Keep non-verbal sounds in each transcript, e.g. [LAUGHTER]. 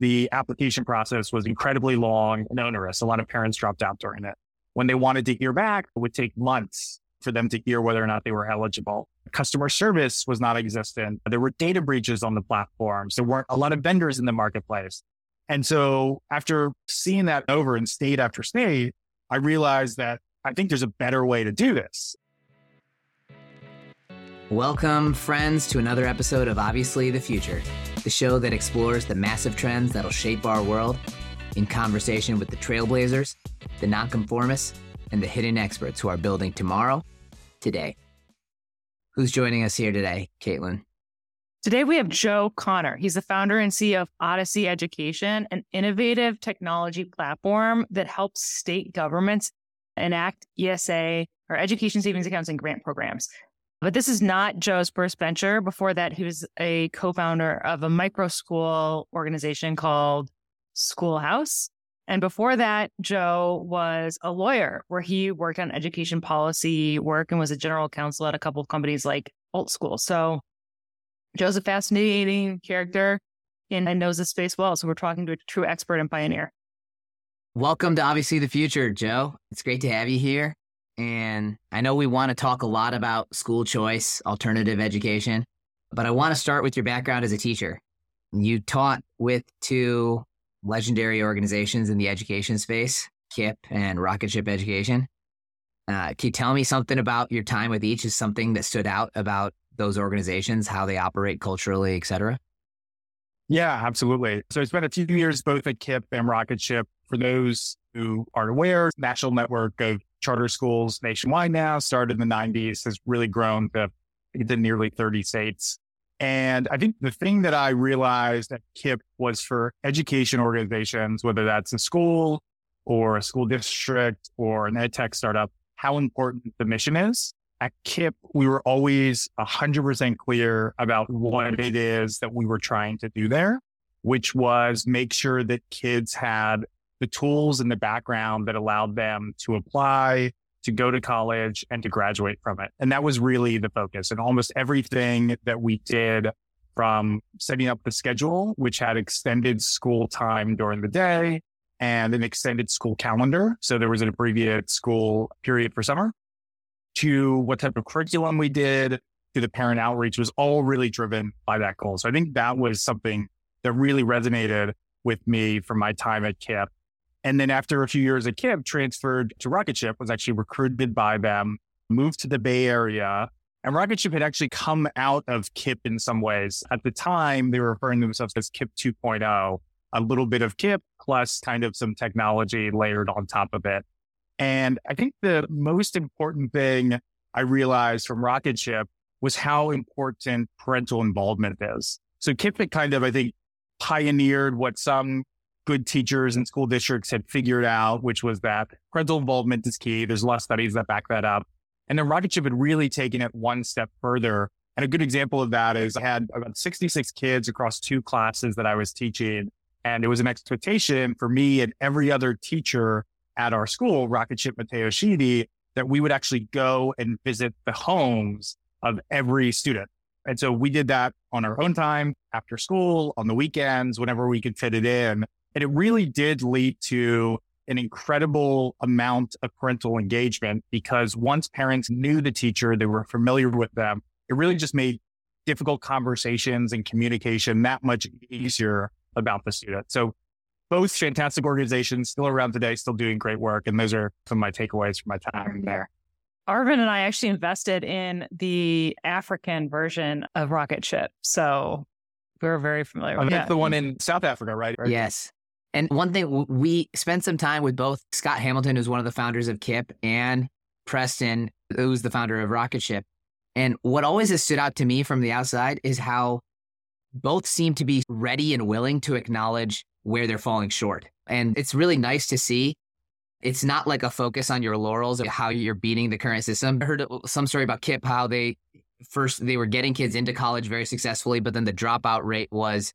the application process was incredibly long and onerous. A lot of parents dropped out during it. When they wanted to hear back, it would take months for them to hear whether or not they were eligible. Customer service was not existent. There were data breaches on the platforms. There weren't a lot of vendors in the marketplace. And so after seeing that over in state after state, I realized that I think there's a better way to do this. Welcome, friends, to another episode of Obviously the Future, the show that explores the massive trends that'll shape our world in conversation with the trailblazers, the nonconformists, and the hidden experts who are building tomorrow, today. Who's joining us here today, Caitlin? Today we have Joe Connor. He's the founder and CEO of Odyssey Education, an innovative technology platform that helps state governments enact ESA or education savings accounts and grant programs. But this is not Joe's first venture. Before that, he was a co-founder of a micro school organization called Schoolhouse. And before that, Joe was a lawyer where he worked on education policy work and was a general counsel at a couple of companies like Alt School. So Joe's a fascinating character and knows the space well. So we're talking to a true expert and pioneer. Welcome to Obviously the Future, Joe. It's great to have you here. And I know we want to talk a lot about school choice, alternative education, but I want to start with your background as a teacher. You taught with two legendary organizations in the education space, KIPP and Rocketship Education. Uh, can you tell me something about your time with each? Is something that stood out about those organizations, how they operate culturally, et cetera? Yeah, absolutely. So I spent a few years both at KIPP and Rocketship. For those who aren't aware, national network of charter schools nationwide now, started in the 90s, has really grown to, to nearly 30 states. And I think the thing that I realized at KIPP was for education organizations, whether that's a school or a school district or an ed tech startup, how important the mission is. At KIPP, we were always 100% clear about what it is that we were trying to do there, which was make sure that kids had the tools in the background that allowed them to apply, to go to college and to graduate from it. And that was really the focus. And almost everything that we did from setting up the schedule, which had extended school time during the day and an extended school calendar. So there was an abbreviated school period for summer to what type of curriculum we did to the parent outreach was all really driven by that goal. So I think that was something that really resonated with me from my time at KIPP and then after a few years at KIPP, transferred to Rocketship, was actually recruited by them, moved to the Bay Area. And Rocketship had actually come out of KIPP in some ways. At the time, they were referring to themselves as KIPP 2.0, a little bit of KIPP plus kind of some technology layered on top of it. And I think the most important thing I realized from Rocketship was how important parental involvement is. So KIPP had kind of, I think, pioneered what some good teachers and school districts had figured out, which was that parental involvement is key. There's a lot of studies that back that up. And then Rocketship had really taken it one step further. And a good example of that is I had about 66 kids across two classes that I was teaching. And it was an expectation for me and every other teacher at our school, Rocketship Mateo Sheedy, that we would actually go and visit the homes of every student. And so we did that on our own time after school, on the weekends, whenever we could fit it in. And it really did lead to an incredible amount of parental engagement because once parents knew the teacher, they were familiar with them, it really just made difficult conversations and communication that much easier about the student. So both fantastic organizations still around today, still doing great work. And those are some of my takeaways from my time there. Arvin and I actually invested in the African version of Rocketship. So we're very familiar oh, with oh, That's the one in South Africa, right? right? Yes. And one thing we spent some time with both Scott Hamilton, who's one of the founders of KIPP, and Preston, who's the founder of Rocketship. And what always has stood out to me from the outside is how both seem to be ready and willing to acknowledge where they're falling short. And it's really nice to see. It's not like a focus on your laurels of how you're beating the current system. I heard uh, some story about KIPP, how they first they were getting kids into college very successfully, but then the dropout rate was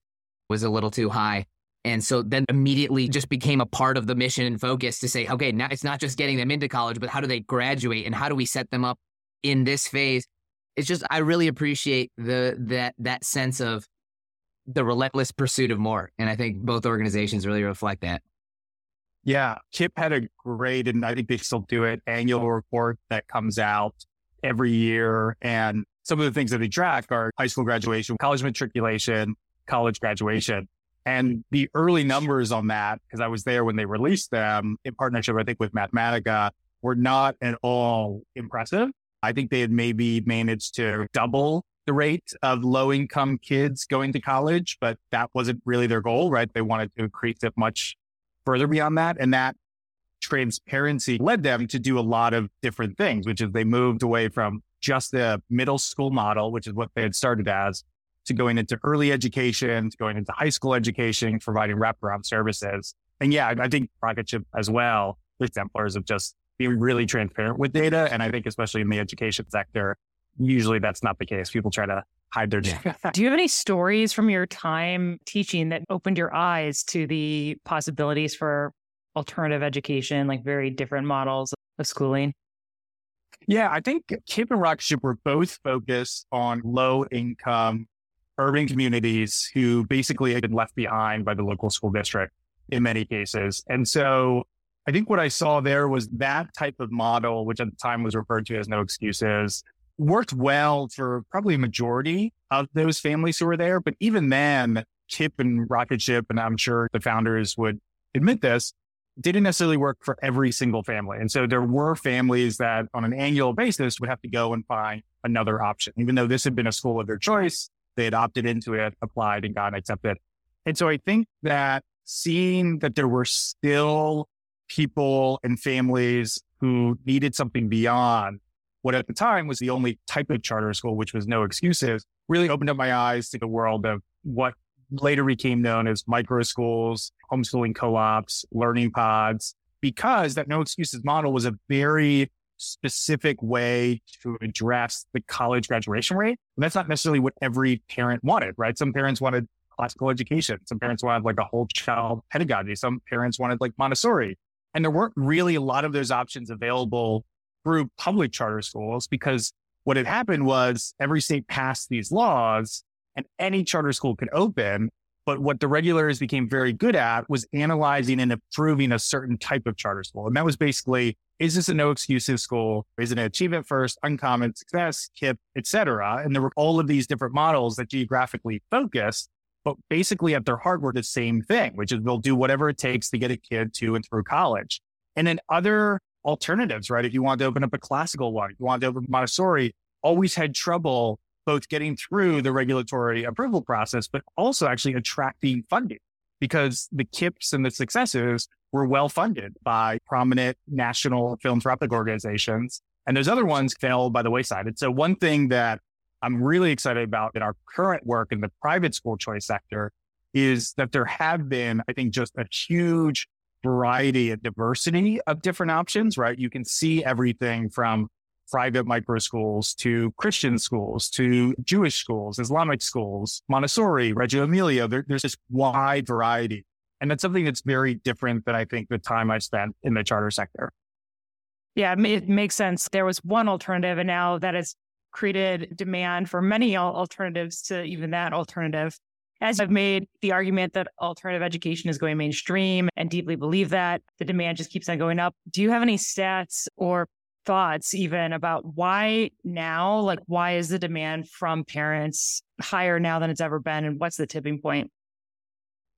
was a little too high. And so then immediately just became a part of the mission and focus to say, okay, now it's not just getting them into college, but how do they graduate and how do we set them up in this phase? It's just I really appreciate the that that sense of the relentless pursuit of more. And I think both organizations really reflect that. Yeah. KIPP had a great, and I think they still do it, annual report that comes out every year. And some of the things that they track are high school graduation, college matriculation, college graduation. And mm-hmm. the early numbers on that, because I was there when they released them in partnership, I think, with Mathematica, were not at all impressive. I think they had maybe managed to double the rate of low income kids going to college, but that wasn't really their goal, right? They wanted to increase it much further beyond that. And that transparency led them to do a lot of different things, which is they moved away from just the middle school model, which is what they had started as, to going into early education, to going into high school education, providing wraparound services. And yeah, I think Rocketship as well, the exemplars of just being really transparent with data. And I think especially in the education sector, usually that's not the case. People try to hide their data. [LAUGHS] Do you have any stories from your time teaching that opened your eyes to the possibilities for alternative education, like very different models of schooling? Yeah, I think KIPP and Rocketship were both focused on low income urban communities who basically had been left behind by the local school district in many cases. And so I think what I saw there was that type of model, which at the time was referred to as no excuses, worked well for probably a majority of those families who were there. But even then, KIPP and Rocket Rocketship, and I'm sure the founders would admit this, didn't necessarily work for every single family. And so there were families that on an annual basis would have to go and find another option. Even though this had been a school of their choice, they had opted into it, applied and got accepted. And so I think that seeing that there were still people and families who needed something beyond what at the time was the only type of charter school, which was no excuses, really opened up my eyes to the world of what later became known as micro schools, homeschooling co-ops, learning pods, because that no excuses model was a very specific way to address the college graduation rate. And that's not necessarily what every parent wanted, right? Some parents wanted classical education. Some parents wanted like a whole child pedagogy. Some parents wanted like Montessori. And there weren't really a lot of those options available through public charter schools because what had happened was every state passed these laws and any charter school could open. But what the regulators became very good at was analyzing and approving a certain type of charter school. And that was basically, is this a no excuses school? Is it an achievement first, uncommon success, KIPP, et cetera? And there were all of these different models that geographically focused, but basically at their heart were the same thing, which is they'll do whatever it takes to get a kid to and through college. And then other alternatives, right? If you want to open up a classical one, you want to open Montessori, always had trouble both getting through the regulatory approval process, but also actually attracting funding because the KIPPs and the successes were well funded by prominent national philanthropic organizations. And those other ones fell by the wayside. And so one thing that I'm really excited about in our current work in the private school choice sector is that there have been, I think, just a huge variety and diversity of different options, right? You can see everything from private micro schools to Christian schools to Jewish schools, Islamic schools, Montessori, Reggio Emilia. There, there's this wide variety. And that's something that's very different than I think the time I spent in the charter sector. Yeah, it makes sense. There was one alternative, and now that has created demand for many alternatives to even that alternative. As I've made the argument that alternative education is going mainstream and deeply believe that the demand just keeps on going up. Do you have any stats or thoughts even about why now? Like, why is the demand from parents higher now than it's ever been? And what's the tipping point?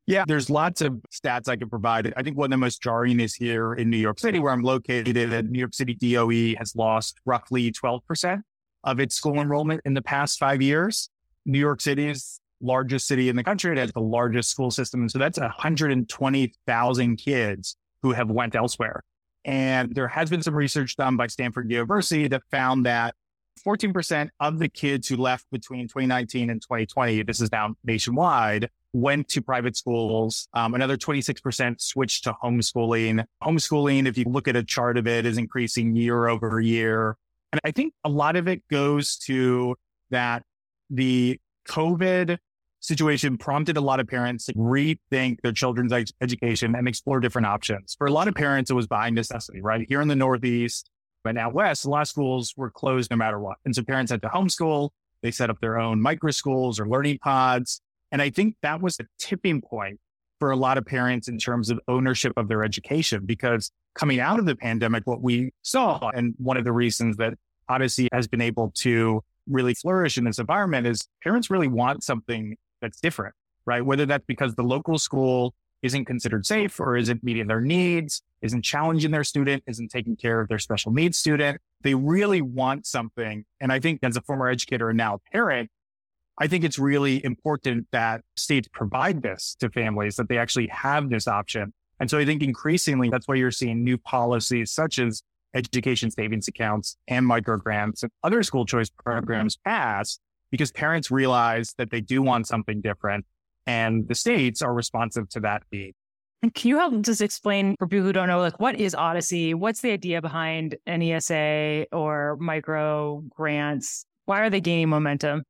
Yeah, there's lots of stats I can provide. I think one of the most jarring is here in New York City, where I'm located. New York City DOE has lost roughly 12% of its school enrollment in the past five years. New York City's largest city in the country. It has the largest school system. And so that's 120,000 kids who have went elsewhere. And there has been some research done by Stanford University that found that 14% of the kids who left between 2019 and 2020, this is now nationwide, went to private schools. Um, another 26% switched to homeschooling. Homeschooling, if you look at a chart of it, is increasing year over year. And I think a lot of it goes to that the COVID situation prompted a lot of parents to rethink their children's education and explore different options. For a lot of parents, it was by necessity, right? Here in the Northeast, but out West, a lot of schools were closed no matter what. And so parents had to homeschool. They set up their own micro schools or learning pods. And I think that was a tipping point for a lot of parents in terms of ownership of their education, because coming out of the pandemic, what we saw, and one of the reasons that Odyssey has been able to really flourish in this environment is parents really want something that's different, right? Whether that's because the local school isn't considered safe or isn't meeting their needs, isn't challenging their student, isn't taking care of their special needs student. They really want something. And I think as a former educator and now parent, I think it's really important that states provide this to families, that they actually have this option. And so I think increasingly that's why you're seeing new policies such as education savings accounts and microgrants and other school choice programs pass because parents realize that they do want something different and the states are responsive to that need. Can you help just explain for people who don't know, like what is Odyssey? What's the idea behind an ESA or micro grants? Why are they gaining momentum?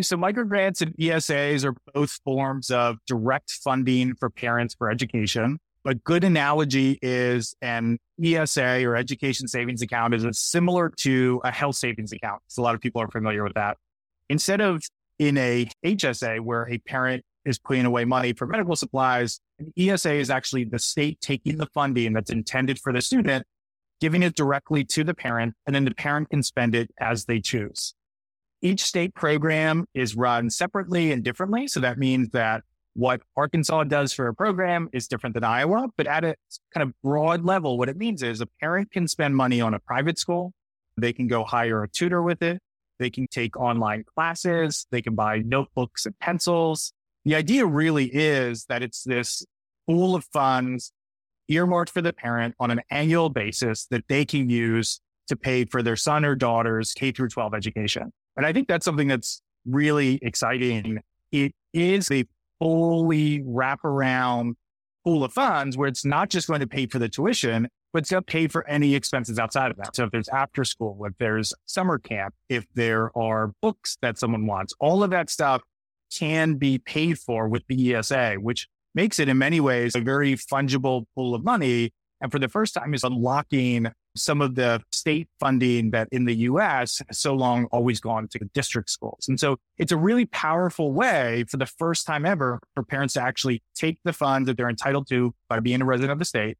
So micro grants and ESAs are both forms of direct funding for parents for education. But good analogy is an ESA or education savings account is similar to a health savings account. So a lot of people are familiar with that. Instead of in a HSA where a parent is putting away money for medical supplies, an ESA is actually the state taking the funding that's intended for the student, giving it directly to the parent, and then the parent can spend it as they choose. Each state program is run separately and differently. So that means that what Arkansas does for a program is different than Iowa, but at a kind of broad level, what it means is a parent can spend money on a private school. They can go hire a tutor with it. They can take online classes. They can buy notebooks and pencils. The idea really is that it's this pool of funds earmarked for the parent on an annual basis that they can use to pay for their son or daughter's K through 12 education. And I think that's something that's really exciting. It is a fully wraparound pool of funds where it's not just going to pay for the tuition, but it's going to pay for any expenses outside of that. So if there's after school, if there's summer camp, if there are books that someone wants, all of that stuff can be paid for with the ESA, which makes it in many ways a very fungible pool of money. And for the first time is unlocking some of the state funding that in the US has so long always gone to district schools. And so it's a really powerful way for the first time ever for parents to actually take the funds that they're entitled to by being a resident of the state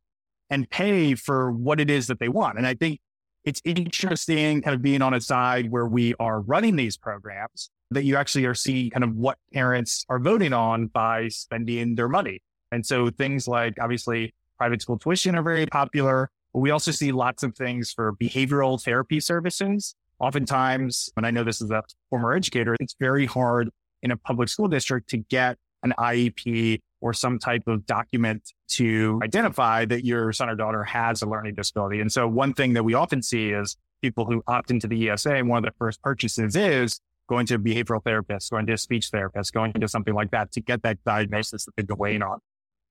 and pay for what it is that they want. And I think it's interesting kind of being on a side where we are running these programs that you actually are seeing kind of what parents are voting on by spending their money. And so things like obviously private school tuition are very popular. We also see lots of things for behavioral therapy services. Oftentimes, and I know this is a former educator, it's very hard in a public school district to get an IEP or some type of document to identify that your son or daughter has a learning disability. And so one thing that we often see is people who opt into the ESA, one of the first purchases is going to a behavioral therapist, going to a speech therapist, going to something like that to get that diagnosis that they've been on.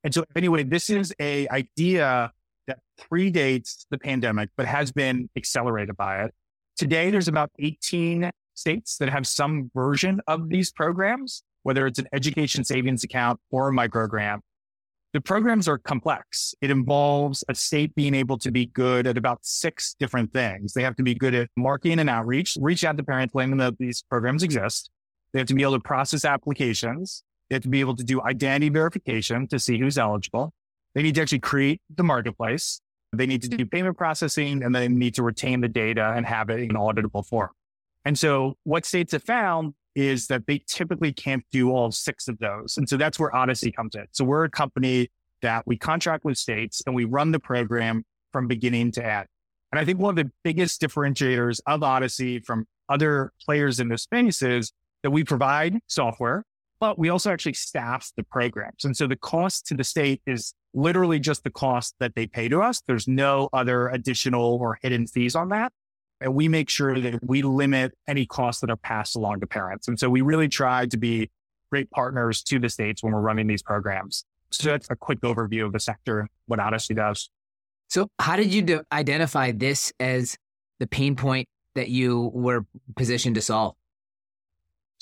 And so anyway, this is a idea that predates the pandemic, but has been accelerated by it. Today, there's about 18 states that have some version of these programs, whether it's an education savings account or a microgrant. The programs are complex. It involves a state being able to be good at about six different things. They have to be good at marketing and outreach, reach out to parents, letting them that these programs exist. They have to be able to process applications. They have to be able to do identity verification to see who's eligible. They need to actually create the marketplace. They need to do mm. payment processing and they need to retain the data and have it in auditable form. And so what states have found is that they typically can't do all six of those. And so that's where Odyssey comes in. So we're a company that we contract with states and we run the program from beginning to end. And I think one of the biggest differentiators of Odyssey from other players in this space is that we provide software, but we also actually staff the programs. And so the cost to the state is literally just the cost that they pay to us. There's no other additional or hidden fees on that. And we make sure that we limit any costs that are passed along to parents. And so we really try to be great partners to the states when we're running these programs. So that's a quick overview of the sector, what Odyssey does. So how did you de- identify this as the pain point that you were positioned to solve?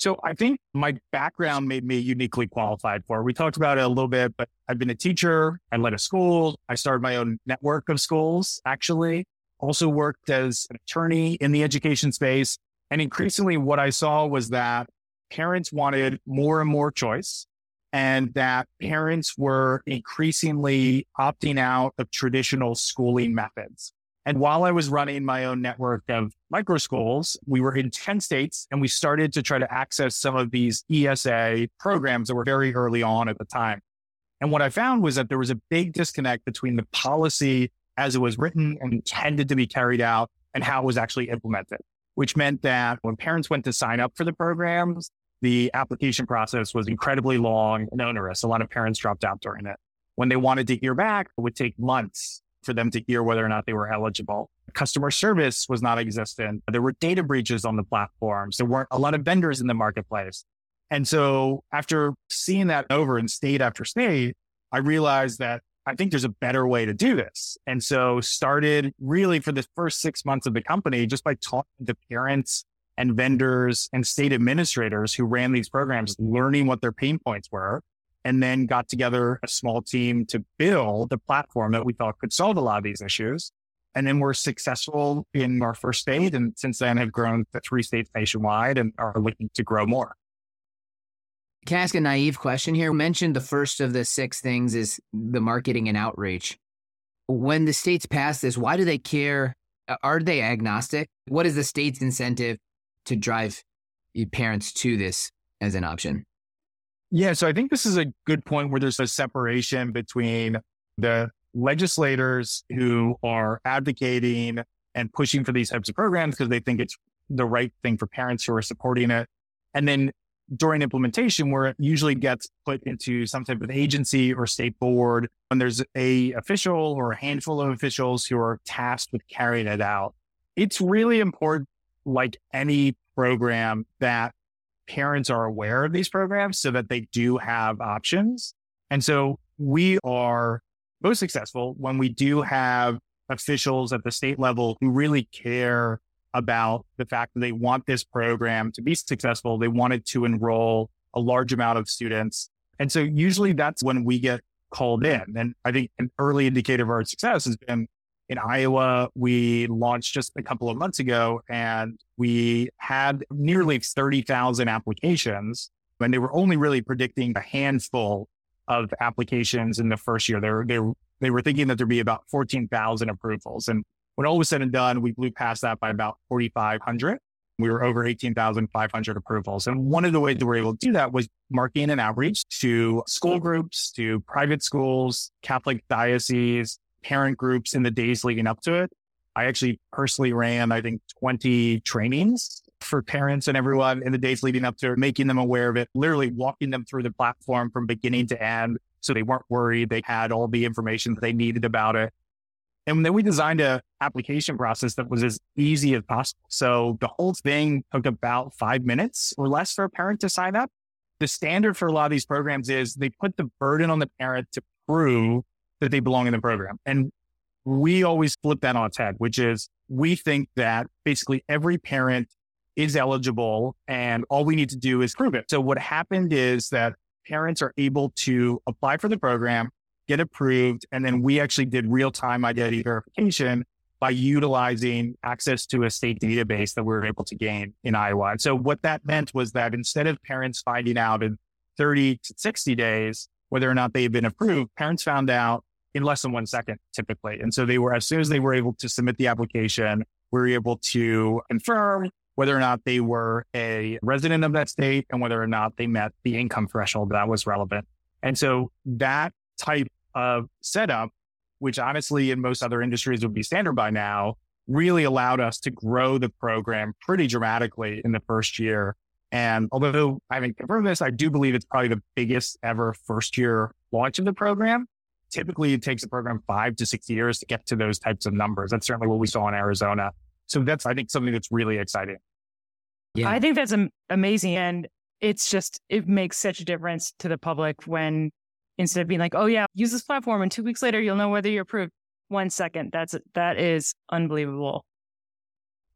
So I think my background made me uniquely qualified for. It. We talked about it a little bit, but I've been a teacher. I led a school. I started my own network of schools, actually. Also worked as an attorney in the education space. And increasingly what I saw was that parents wanted more and more choice and that parents were increasingly opting out of traditional schooling methods. And while I was running my own network of micro schools, we were in 10 states and we started to try to access some of these ESA programs that were very early on at the time. And what I found was that there was a big disconnect between the policy as it was written and intended to be carried out and how it was actually implemented, which meant that when parents went to sign up for the programs, the application process was incredibly long and onerous. A lot of parents dropped out during it. When they wanted to hear back, it would take months for them to hear whether or not they were eligible. Customer service was not existent. There were data breaches on the platforms. There weren't a lot of vendors in the marketplace. And so after seeing that over in state after state, I realized that I think there's a better way to do this. And so started really for the first six months of the company, just by talking to parents and vendors and state administrators who ran these programs, learning what their pain points were, and then got together a small team to build a platform that we thought could solve a lot of these issues. And then we're successful in our first state. And since then have grown to three states nationwide and are looking to grow more. Can I ask a naive question here? Mentioned the first of the six things is the marketing and outreach. When the states pass this, why do they care? Are they agnostic? What is the state's incentive to drive parents to this as an option? Yeah, so I think this is a good point where there's a separation between the legislators who are advocating and pushing for these types of programs because they think it's the right thing for parents who are supporting it. And then during implementation where it usually gets put into some type of agency or state board when there's a official or a handful of officials who are tasked with carrying it out. It's really important, like any program, that parents are aware of these programs so that they do have options. And so we are most successful when we do have officials at the state level who really care about the fact that they want this program to be successful. They wanted to enroll a large amount of students. And so usually that's when we get called in. And I think an early indicator of our success has been in Iowa. We launched just a couple of months ago and we had nearly 30,000 applications and they were only really predicting a handful of applications in the first year. They were, they they were thinking that there'd be about 14,000 approvals and when all was said and done, we blew past that by about 4,500. We were over 18,500 approvals. And one of the ways that we were able to do that was marketing and outreach to school groups, to private schools, Catholic dioceses, parent groups in the days leading up to it. I actually personally ran, I think, 20 trainings for parents and everyone in the days leading up to it, making them aware of it, literally walking them through the platform from beginning to end. So they weren't worried. They had all the information that they needed about it. And then we designed a application process that was as easy as possible. So the whole thing took about five minutes or less for a parent to sign up. The standard for a lot of these programs is they put the burden on the parent to prove that they belong in the program. And we always flip that on its head, which is we think that basically every parent is eligible and all we need to do is prove it. So what happened is that parents are able to apply for the program, get approved. And then we actually did real time identity verification by utilizing access to a state database that we were able to gain in Iowa. And so what that meant was that instead of parents finding out in 30 to 60 days whether or not they had been approved, parents found out in less than one second typically. And so they were, as soon as they were able to submit the application, we were able to confirm whether or not they were a resident of that state and whether or not they met the income threshold that was relevant. And so that type of setup, which honestly in most other industries would be standard by now, really allowed us to grow the program pretty dramatically in the first year. And although I haven't confirmed this, I do believe it's probably the biggest ever first year launch of the program. Typically, it takes a program five to six years to get to those types of numbers. That's certainly what we saw in Arizona. So that's, I think, something that's really exciting. Yeah. I think that's amazing. And it's just, it makes such a difference to the public when instead of being like, oh yeah, use this platform and two weeks later you'll know whether you're approved. One second. That's that is unbelievable.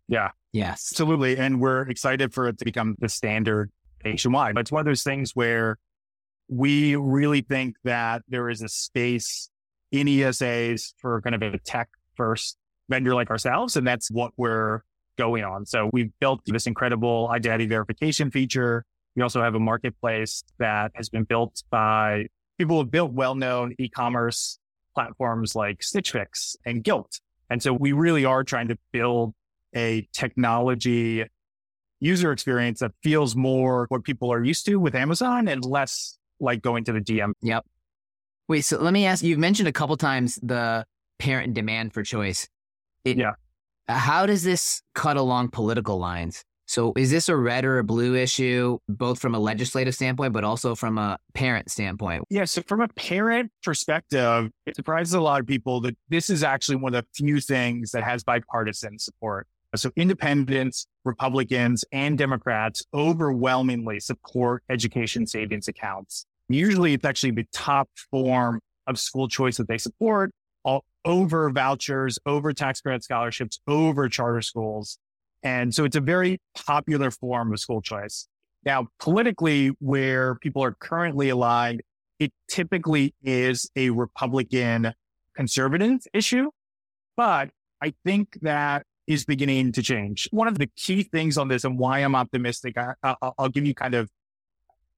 Yeah. Yes. Absolutely. And we're excited for it to become the standard nationwide. But it's one of those things where we really think that there is a space in ESAs for kind of a tech first vendor like ourselves. And that's what we're going on. So we've built this incredible identity verification feature We also have a marketplace that has been built by people who have built well-known e-commerce platforms like Stitch Fix and Gilt. And so we really are trying to build a technology user experience that feels more what people are used to with Amazon and less like going to the DM. Yep. Wait, so let me ask you've mentioned a couple times the parent demand for choice. It, yeah. How does this cut along political lines? So is this a red or a blue issue, both from a legislative standpoint, but also from a parent standpoint? Yeah. So from a parent perspective, it surprises a lot of people that this is actually one of the few things that has bipartisan support. So independents, Republicans, and Democrats overwhelmingly support education savings accounts. Usually it's actually the top form of school choice that they support all over vouchers, over tax credit scholarships, over charter schools. And so it's a very popular form of school choice. Now, politically, where people are currently aligned, it typically is a Republican conservative issue. But I think that is beginning to change. One of the key things on this and why I'm optimistic, I, will give you kind of,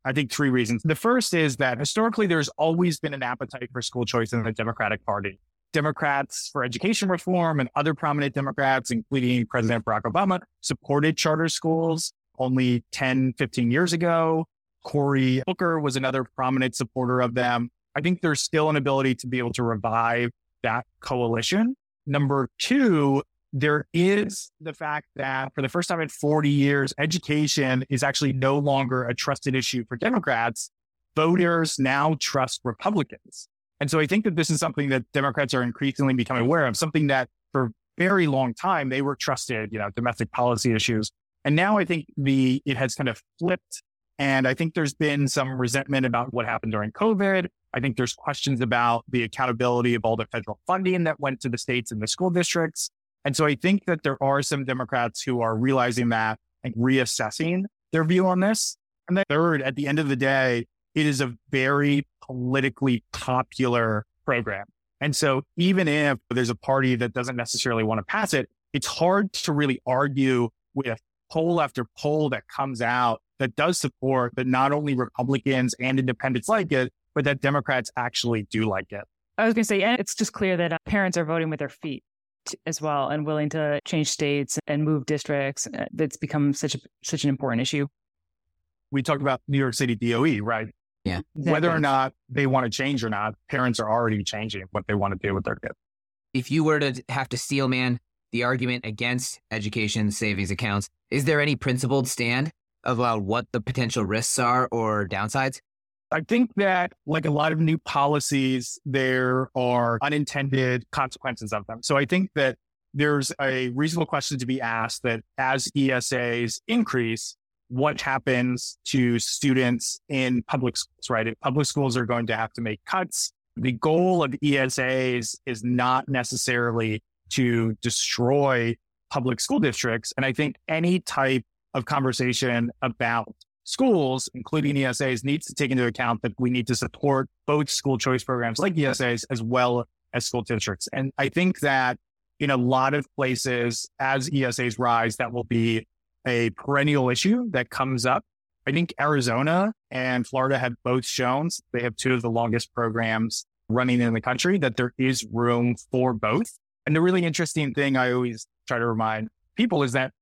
I think, three reasons. The first is that historically, there's always been an appetite for school choice in the Democratic Party. Democrats for education reform and other prominent Democrats, including President Barack Obama, supported charter schools only 10, 15 years ago. Cory Booker was another prominent supporter of them. I think there's still an ability to be able to revive that coalition. Number two, there is the fact that for the first time in 40 years, education is actually no longer a trusted issue for Democrats. Voters now trust Republicans. And so I think that this is something that Democrats are increasingly becoming aware of, something that for very long time they were trusted, you know, domestic policy issues. And now I think the it has kind of flipped. And I think there's been some resentment about what happened during COVID. I think there's questions about the accountability of all the federal funding that went to the states and the school districts. And so I think that there are some Democrats who are realizing that and reassessing their view on this. And then third, at the end of the day, it is a very politically popular program. And so even if there's a party that doesn't necessarily want to pass it, it's hard to really argue with poll after poll that comes out that does support that not only Republicans and independents like it, but that Democrats actually do like it. I was going to say, and it's just clear that uh, parents are voting with their feet as well and willing to change states and move districts. Uh, that's become such a, such an important issue. We talked about New York City DOE, right? Yeah. Whether or not they want to change or not, parents are already changing what they want to do with their kids. If you were to have to steel man the argument against education savings accounts, is there any principled stand about what the potential risks are or downsides? I think that, like a lot of new policies, there are unintended consequences of them. So I think that there's a reasonable question to be asked that as ESAs increase, what happens to students in public schools, right? If public schools are going to have to make cuts, the goal of ESAs is not necessarily to destroy public school districts. And I think any type of conversation about schools, including ESAs, needs to take into account that we need to support both school choice programs like ESAs as well as school districts. And I think that in a lot of places, as ESAs rise, that will be a perennial issue that comes up. I think Arizona and Florida have both shown they have two of the longest programs running in the country that there is room for both. And the really interesting thing I always try to remind people is that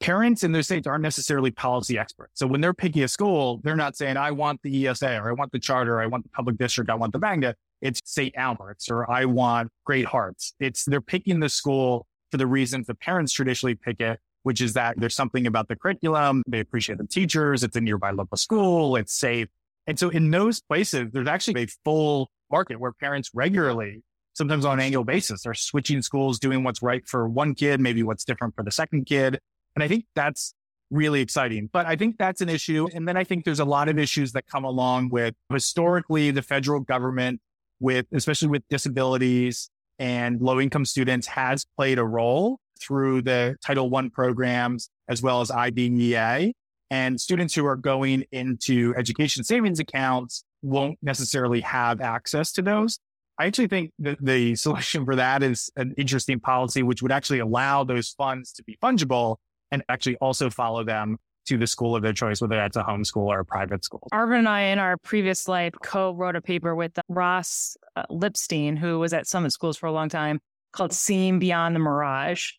parents in those states aren't necessarily policy experts. So when they're picking a school, they're not saying, I want the ESA or I want the charter, I want the public district, I want the magnet. It's St. Albert's or I want Great Hearts. It's they're picking the school for the reasons the parents traditionally pick it, which is that there's something about the curriculum. They appreciate the teachers. It's a nearby local school. It's safe. And so in those places, there's actually a full market where parents regularly, sometimes on an annual basis, are switching schools, doing what's right for one kid, maybe what's different for the second kid. And I think that's really exciting. But I think that's an issue. And then I think there's a lot of issues that come along with historically the federal government with, especially with disabilities and low income students has played a role through the Title I programs as well as IDEA. And students who are going into education savings accounts won't necessarily have access to those. I actually think that the [LAUGHS] solution for that is an interesting policy, which would actually allow those funds to be fungible and actually also follow them to the school of their choice, whether that's a homeschool or a private school. Arvin and I, in our previous life, co wrote a paper with Ross uh, Lipstein, who was at Summit Schools for a long time, called Seeing Beyond the Mirage,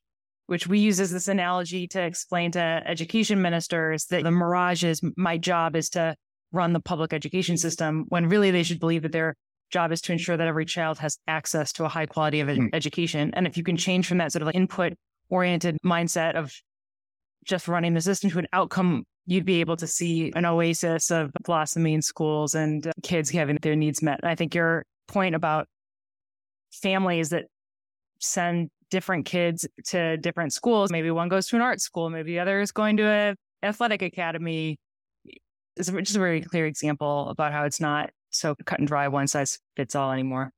which we use as this analogy to explain to education ministers that the mirage is my job is to run the public education system, when really they should believe that their job is to ensure that every child has access to a high quality of ed- mm. education. And if you can change from that sort of like input oriented mindset of just running the system to an outcome, you'd be able to see an oasis of blossoming schools and uh, kids having their needs met. I think your point about families that send different kids to different schools, maybe one goes to an art school, maybe the other is going to a athletic academy, is just a very clear example about how it's not so cut and dry, one size fits all anymore.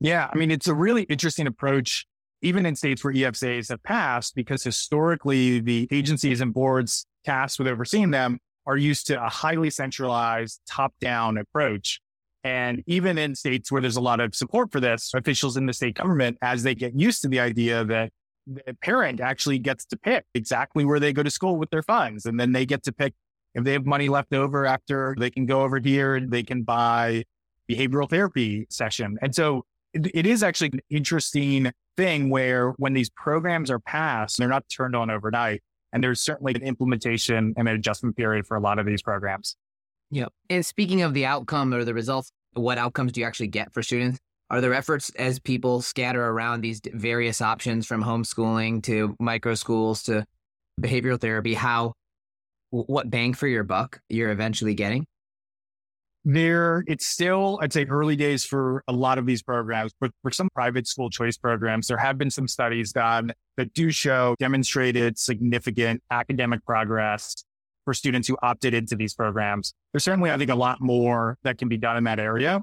Yeah. I mean, it's a really interesting approach even in states where EFSAs have passed, because historically the agencies and boards tasked with overseeing them are used to a highly centralized top down approach. And even in states where there's a lot of support for this, officials in the state government, as they get used to the idea that the parent actually gets to pick exactly where they go to school with their funds. And then they get to pick if they have money left over after they can go over here and they can buy behavioral therapy session. And so it, is actually an interesting thing where when these programs are passed, they're not turned on overnight. And there's certainly an implementation and an adjustment period for a lot of these programs. Yep. And speaking of the outcome or the results, what outcomes do you actually get for students? Are there efforts as people scatter around these various options from homeschooling to micro schools to behavioral therapy? How, what bang for your buck you're eventually getting? There it's still i'd say early days for a lot of these programs but for some private school choice programs there have been some studies done that do show demonstrated significant academic progress for students who opted into these programs. There's certainly i think a lot more that can be done in that area.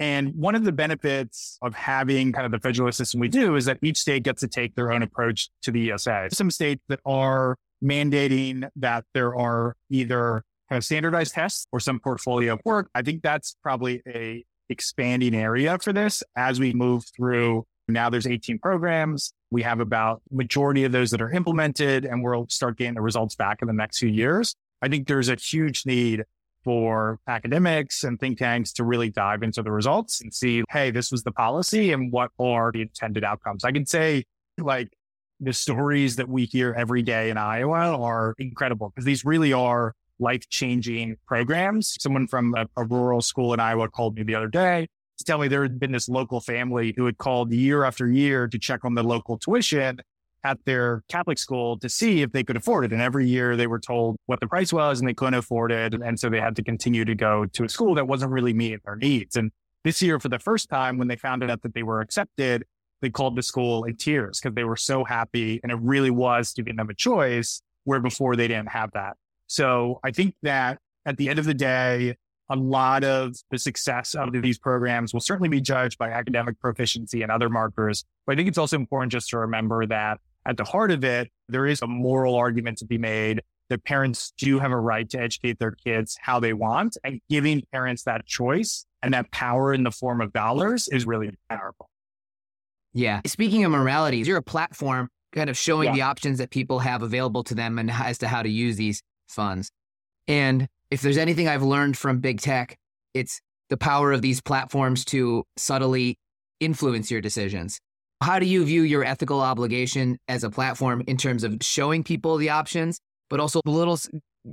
And one of the benefits of having kind of the federal system we do is that each state gets to take their own approach to the esa some states that are mandating that there are either kind of standardized tests or some portfolio of work. I think that's probably a expanding area for this as we move through. Now there's 18 programs. We have about majority of those that are implemented and we'll start getting the results back in the next few years. I think there's a huge need for academics and think tanks to really dive into the results and see, hey, this was the policy and what are the intended outcomes. I can say like the stories that we hear every day in Iowa are incredible because these really are life changing programs. Someone from a, a, rural school in Iowa called me the other day to tell me there had been this local family who had called year after year to check on the local tuition at their Catholic school to see if they could afford it. And every year they were told what the price was and they couldn't afford it. And so they had to continue to go to a school that wasn't really meeting their needs. And this year, for the first time, when they found out that they were accepted, they called the school in tears because they were so happy and it really was giving them a choice where before they didn't have that. So I think that at the end of the day, a lot of the success of these programs will certainly be judged by academic proficiency and other markers. But I think it's also important just to remember that at the heart of it, there is a moral argument to be made that parents do have a right to educate their kids how they want and giving parents that choice and that power in the form of dollars is really powerful. Yeah. Speaking of morality, you're a platform kind of showing yeah. the options that people have available to them and as to how to use these funds. And if there's anything I've learned from big tech, it's the power of these platforms to subtly influence your decisions. How do you view your ethical obligation as a platform in terms of showing people the options, but also the little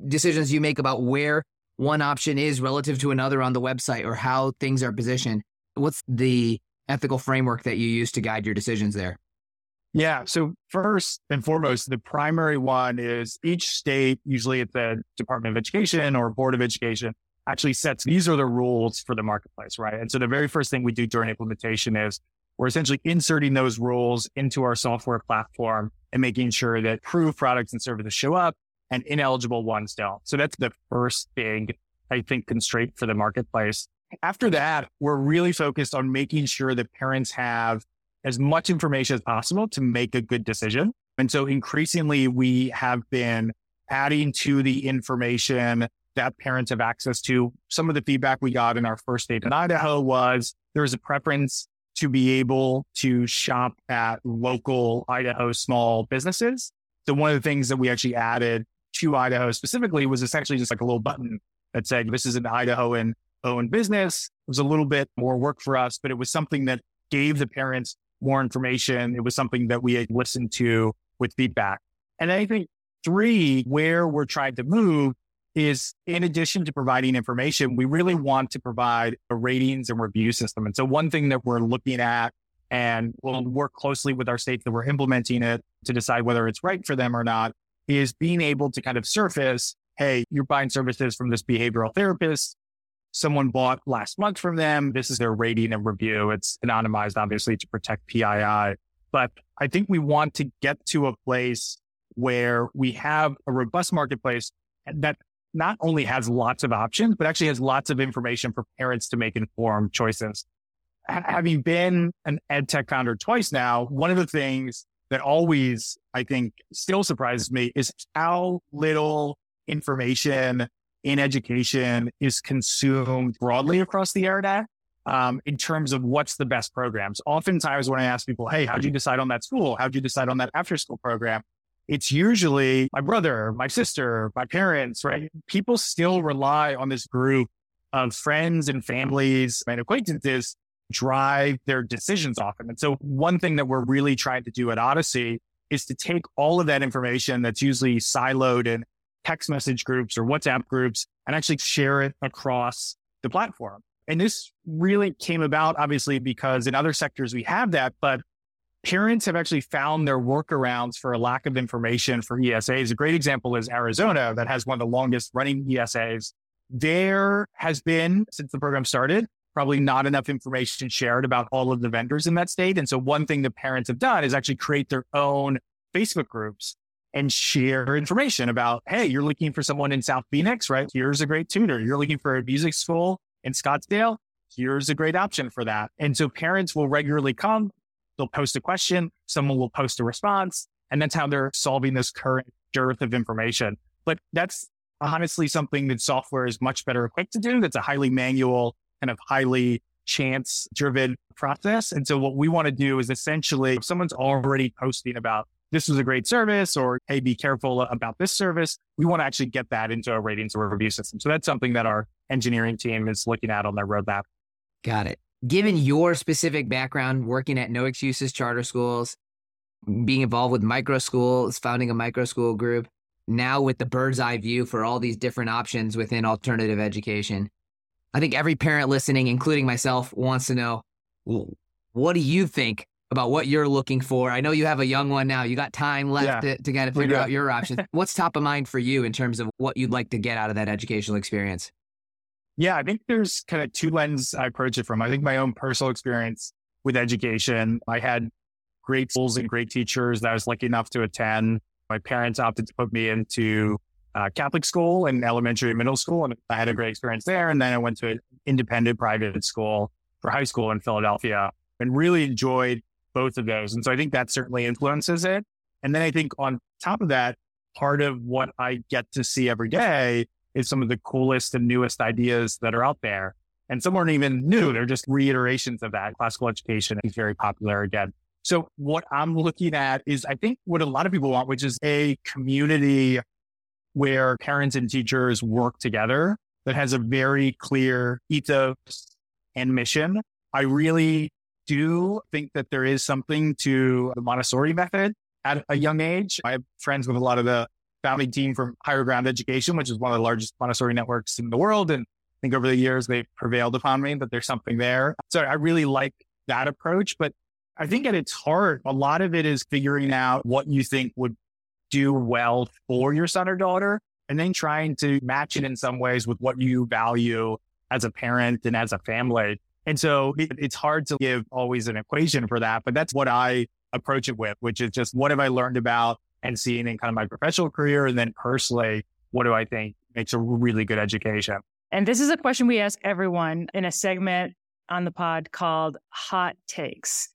decisions you make about where one option is relative to another on the website or how things are positioned? What's the ethical framework that you use to guide your decisions there? Yeah. So first and foremost, the primary one is each state, usually at the Department of Education or Board of Education, actually sets these are the rules for the marketplace, right? And so the very first thing we do during implementation is we're essentially inserting those rules into our software platform and making sure that approved products and services show up and ineligible ones don't. So that's the first big, I think, constraint for the marketplace. After that, we're really focused on making sure that parents have as much information as possible to make a good decision. And so increasingly we have been adding to the information that parents have access to. Some of the feedback we got in our first state in Idaho was there was a preference to be able to shop at local Idaho small businesses. So one of the things that we actually added to Idaho specifically was essentially just like a little button that said, this is an Idahoan owned business. It was a little bit more work for us, but it was something that gave the parents more information. It was something that we had listened to with feedback. And I think three, where we're trying to move is in addition to providing information, we really want to provide a ratings and review system. And so one thing that we're looking at and we'll work closely with our states that we're implementing it to decide whether it's right for them or not is being able to kind of surface, Hey, you're buying services from this behavioral therapist. Someone bought last month from them. This is their rating and review. It's anonymized, obviously to protect PII, but I think we want to get to a place where we have a robust marketplace that not only has lots of options, but actually has lots of information for parents to make informed choices. Having been an ed tech founder twice now, one of the things that always, I think, still surprises me is how little information in education is consumed broadly across the internet um, in terms of what's the best programs. Oftentimes, when I ask people, "Hey, how'd you decide on that school? How'd you decide on that after school program?" it's usually my brother, my sister, my parents, right? People still rely on this group of friends and families and acquaintances drive their decisions often. And so one thing that we're really trying to do at Odyssey is to take all of that information that's usually siloed in text message groups or WhatsApp groups and actually share it across the platform. And this really came about obviously because in other sectors we have that, but parents have actually found their workarounds for a lack of information for ESAs. A great example is Arizona that has one of the longest running ESAs. There has been, since the program started, probably not enough information shared about all of the vendors in that state. And so one thing the parents have done is actually create their own Facebook groups and share information about, hey, you're looking for someone in South Phoenix, right? Here's a great tutor. You're looking for a music school in Scottsdale. Here's a great option for that. And so parents will regularly come, They'll post a question, someone will post a response, and that's how they're solving this current dearth of information. But that's honestly something that software is much better equipped to do. That's a highly manual, kind of highly chance driven process. And so what we want to do is essentially if someone's already posting about this was a great service or hey, be careful about this service. We want to actually get that into a ratings or review system. So that's something that our engineering team is looking at on their roadmap. Got it given your specific background working at No Excuses Charter Schools, being involved with micro schools, founding a micro school group, now with the bird's eye view for all these different options within alternative education, I think every parent listening, including myself, wants to know what do you think about what you're looking for? I know you have a young one now. You got time left yeah, to, to kind of figure out your options. [LAUGHS] What's top of mind for you in terms of what you'd like to get out of that educational experience? Yeah, I think there's kind of two lenses I approach it from. I think my own personal experience with education, I had great schools and great teachers that I was lucky enough to attend. My parents opted to put me into uh, Catholic school and elementary and middle school, and I had a great experience there. And then I went to an independent private school for high school in Philadelphia and really enjoyed both of those. And so I think that certainly influences it. And then I think on top of that, part of what I get to see every day is some of the coolest and newest ideas that are out there. And some aren't even new. They're just reiterations of that. Classical education is very popular again. So what I'm looking at is I think what a lot of people want, which is a community where parents and teachers work together that has a very clear ethos and mission. I really do think that there is something to the Montessori method at a young age. I have friends with a lot of the family team from Higher Ground Education, which is one of the largest Montessori networks in the world. And I think over the years, they've prevailed upon me that there's something there. So I really like that approach. But I think at its heart, a lot of it is figuring out what you think would do well for your son or daughter, and then trying to match it in some ways with what you value as a parent and as a family. And so it, it's hard to give always an equation for that, but that's what I approach it with, which is just what have I learned about and seen in kind of my professional career. And then personally, what do I think makes a really good education? And this is a question we ask everyone in a segment on the pod called Hot Takes.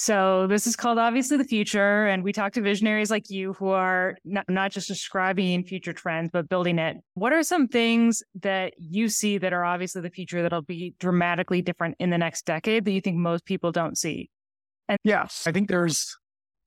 So this is called obviously the future. And we talk to visionaries like you who are not, not just describing future trends, but building it. What are some things that you see that are obviously the future that'll be dramatically different in the next decade that you think most people don't see? And yes, I think there's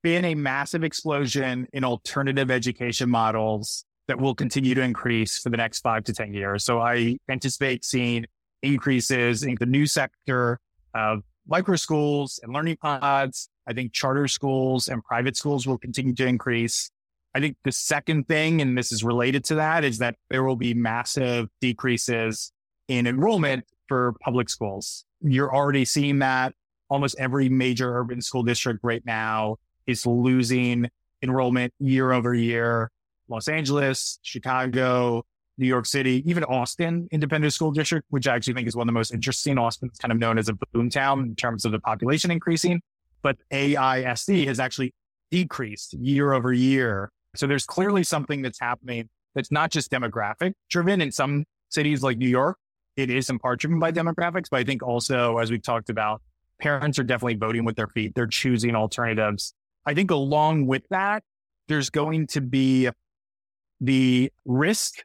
been a massive explosion in alternative education models that will continue to increase for the next five to 10 years. So I anticipate seeing increases in the new sector of micro schools and learning pods. I think charter schools and private schools will continue to increase. I think the second thing, and this is related to that, is that there will be massive decreases in enrollment for public schools. You're already seeing that almost every major urban school district right now is losing enrollment year over year. Los Angeles, Chicago, New York City, even Austin Independent School District, which I actually think is one of the most interesting. Austin's kind of known as a boom town in terms of the population increasing, but AISD has actually decreased year over year. So there's clearly something that's happening that's not just demographic driven in some cities like New York. It is in part driven by demographics, but I think also, as we've talked about, parents are definitely voting with their feet. They're choosing alternatives. I think along with that, there's going to be the risk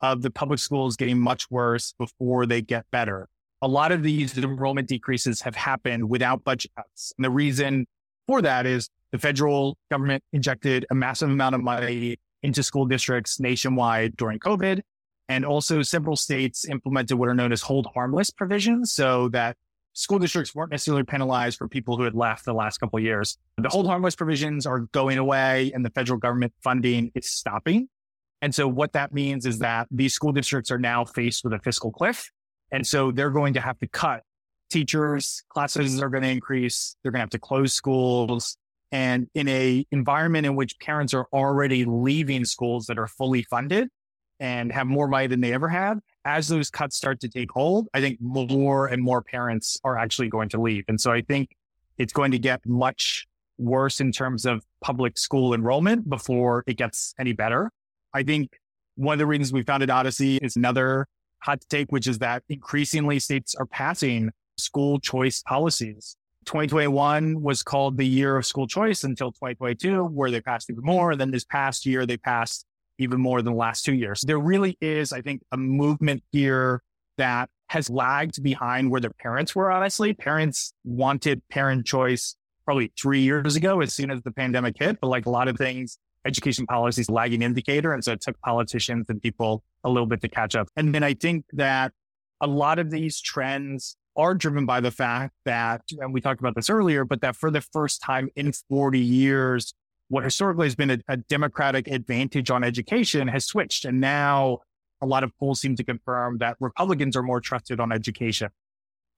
of the public schools getting much worse before they get better. A lot of these enrollment decreases have happened without budget cuts. And the reason for that is the federal government injected a massive amount of money into school districts nationwide during COVID. And also several states implemented what are known as hold harmless provisions so that school districts weren't necessarily penalized for people who had left the last couple years. The hold harmless provisions are going away and the federal government funding is stopping. And so what that means is that these school districts are now faced with a fiscal cliff. And so they're going to have to cut teachers, classes are going to increase. They're going to have to close schools. And in a environment in which parents are already leaving schools that are fully funded and have more money than they ever had, as those cuts start to take hold, I think more and more parents are actually going to leave. And so I think it's going to get much worse in terms of public school enrollment before it gets any better. I think one of the reasons we founded Odyssey is another hot take, which is that increasingly states are passing school choice policies. 2021 was called the year of school choice until 2022, where they passed even more. And then this past year, they passed even more than the last two years. There really is, I think, a movement here that has lagged behind where their parents were, honestly. Parents wanted parent choice probably three years ago as soon as the pandemic hit. But like a lot of things, education policy is lagging indicator. And so it took politicians and people a little bit to catch up. And then I think that a lot of these trends are driven by the fact that, and we talked about this earlier, but that for the first time in 40 years, what historically has been a, a democratic advantage on education has switched. And now a lot of polls seem to confirm that Republicans are more trusted on education.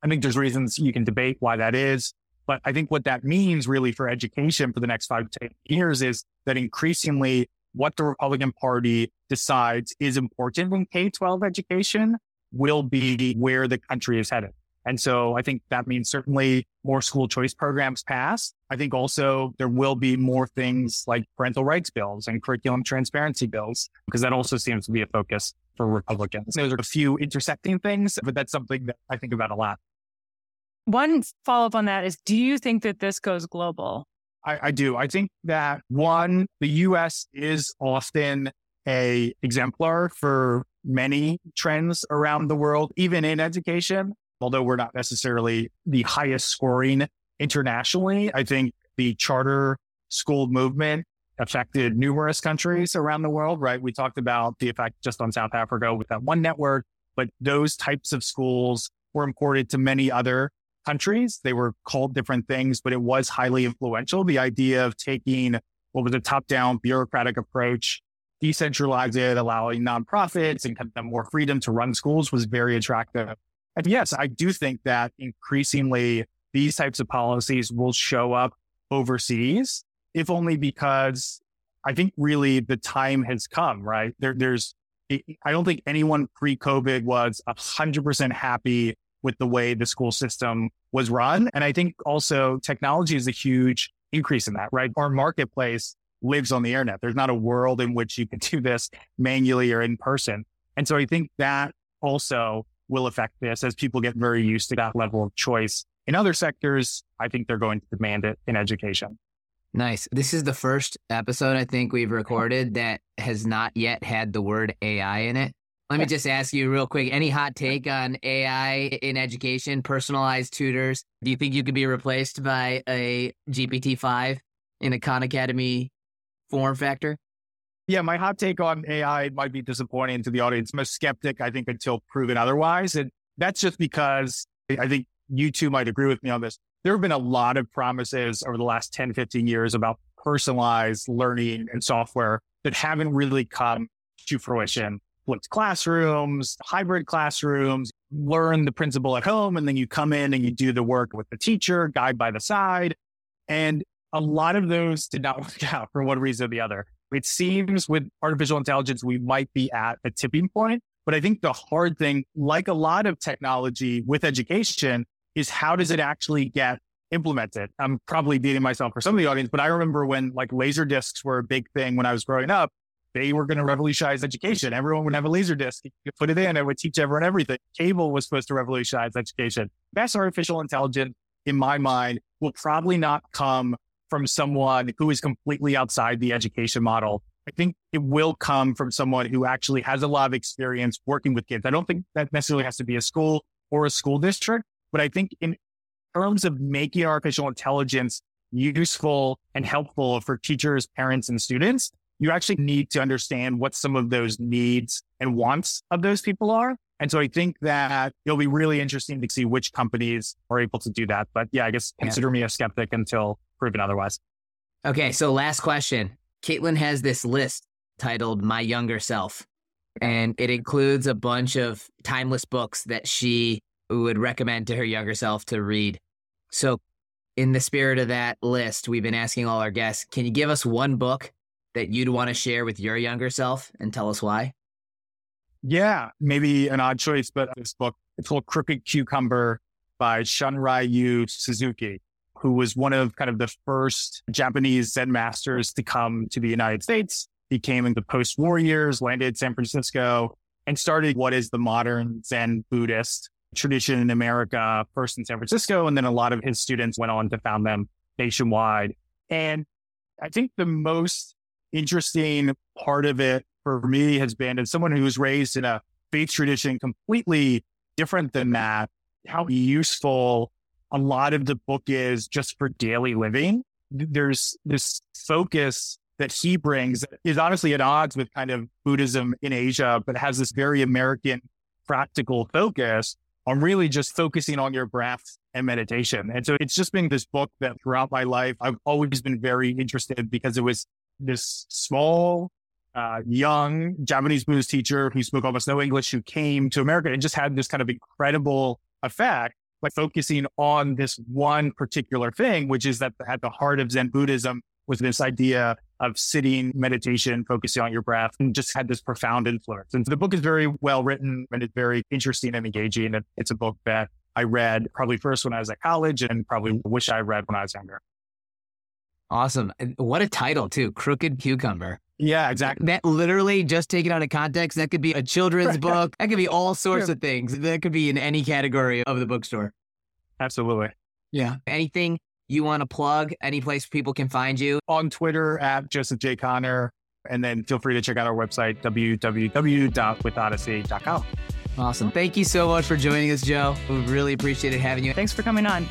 I think there's reasons you can debate why that is. But I think what that means really for education for the next five to 10 years is that increasingly what the Republican Party decides is important in K 12 education will be where the country is headed. And so I think that means certainly more school choice programs pass. I think also there will be more things like parental rights bills and curriculum transparency bills, because that also seems to be a focus for Republicans. Those are a few intersecting things, but that's something that I think about a lot. One follow up on that is do you think that this goes global? I, I do. I think that one, the US is often a exemplar for many trends around the world, even in education. Although we're not necessarily the highest scoring internationally, I think the charter school movement affected numerous countries around the world, right? We talked about the effect just on South Africa with that one network, but those types of schools were imported to many other countries. They were called different things, but it was highly influential. The idea of taking what was a top down bureaucratic approach, decentralize it, allowing nonprofits and kind of more freedom to run schools was very attractive. And yes, I do think that increasingly these types of policies will show up overseas, if only because I think really the time has come, right? There, there's, I don't think anyone pre COVID was a hundred percent happy with the way the school system was run. And I think also technology is a huge increase in that, right? Our marketplace lives on the internet. There's not a world in which you can do this manually or in person. And so I think that also will affect this as people get very used to that level of choice. In other sectors, I think they're going to demand it in education. Nice. This is the first episode I think we've recorded that has not yet had the word AI in it. Let me just ask you real quick any hot take on AI in education, personalized tutors? Do you think you could be replaced by a GPT 5 in a Khan Academy form factor? Yeah, my hot take on AI might be disappointing to the audience. I'm a skeptic, I think, until proven otherwise. And that's just because I think you two might agree with me on this. There have been a lot of promises over the last 10, 15 years about personalized learning and software that haven't really come to fruition. Flipped classrooms, hybrid classrooms, learn the principle at home, and then you come in and you do the work with the teacher, guide by the side. And a lot of those did not [LAUGHS] work out for one reason or the other. It seems with artificial intelligence, we might be at a tipping point. But I think the hard thing, like a lot of technology with education, is how does it actually get implemented? I'm probably dating myself for some of the audience, but I remember when like laser discs were a big thing when I was growing up, they were going to revolutionize education. Everyone would have a laser disc. You could put it in, it would teach everyone everything. Cable was supposed to revolutionize education. Best artificial intelligence, in my mind, will probably not come from someone who is completely outside the education model. I think it will come from someone who actually has a lot of experience working with kids. I don't think that necessarily has to be a school or a school district, but I think in terms of making artificial intelligence useful and helpful for teachers, parents, and students, you actually need to understand what some of those needs and wants of those people are. And so I think that it'll be really interesting to see which companies are able to do that. But yeah, I guess consider yeah. me a skeptic until proven otherwise. Okay. So last question. Caitlin has this list titled My Younger Self, and it includes a bunch of timeless books that she would recommend to her younger self to read. So, in the spirit of that list, we've been asking all our guests can you give us one book that you'd want to share with your younger self and tell us why? Yeah, maybe an odd choice, but this book, it's called Crooked Cucumber by Shunryu Suzuki who was one of kind of the first Japanese Zen masters to come to the United States. He came in the post war years, landed in San Francisco, and started what is the modern Zen Buddhist tradition in America, first in San Francisco. And then a lot of his students went on to found them nationwide. And I think the most interesting part of it for me has been as someone who was raised in a faith tradition completely different than that, how useful a lot of the book is just for daily living. There's this focus that he brings is honestly at odds with kind of Buddhism in Asia, but has this very American practical focus on really just focusing on your breath and meditation. And so it's just been this book that throughout my life, I've always been very interested because it was this small, uh, young Japanese Buddhist teacher who spoke almost no English who came to America and just had this kind of incredible effect by focusing on this one particular thing, which is that at the heart of Zen Buddhism was this idea of sitting, meditation, focusing on your breath, and just had this profound influence. And the book is very well written and it's very interesting and engaging. And it's a book that I read probably first when I was at college and probably wish I read when I was younger. Awesome. What a title, too Crooked Cucumber. Yeah, exactly. That literally just taken out of context, that could be a children's book. That could be all sorts of things. That could be in any category of the bookstore. Absolutely. Yeah. Anything you want to plug? Any place people can find you? On Twitter at Joseph J. Connor. And then feel free to check out our website, www.withodyssey.com. Awesome. Thank you so much for joining us, Joe. We really appreciated having you. Thanks for coming on.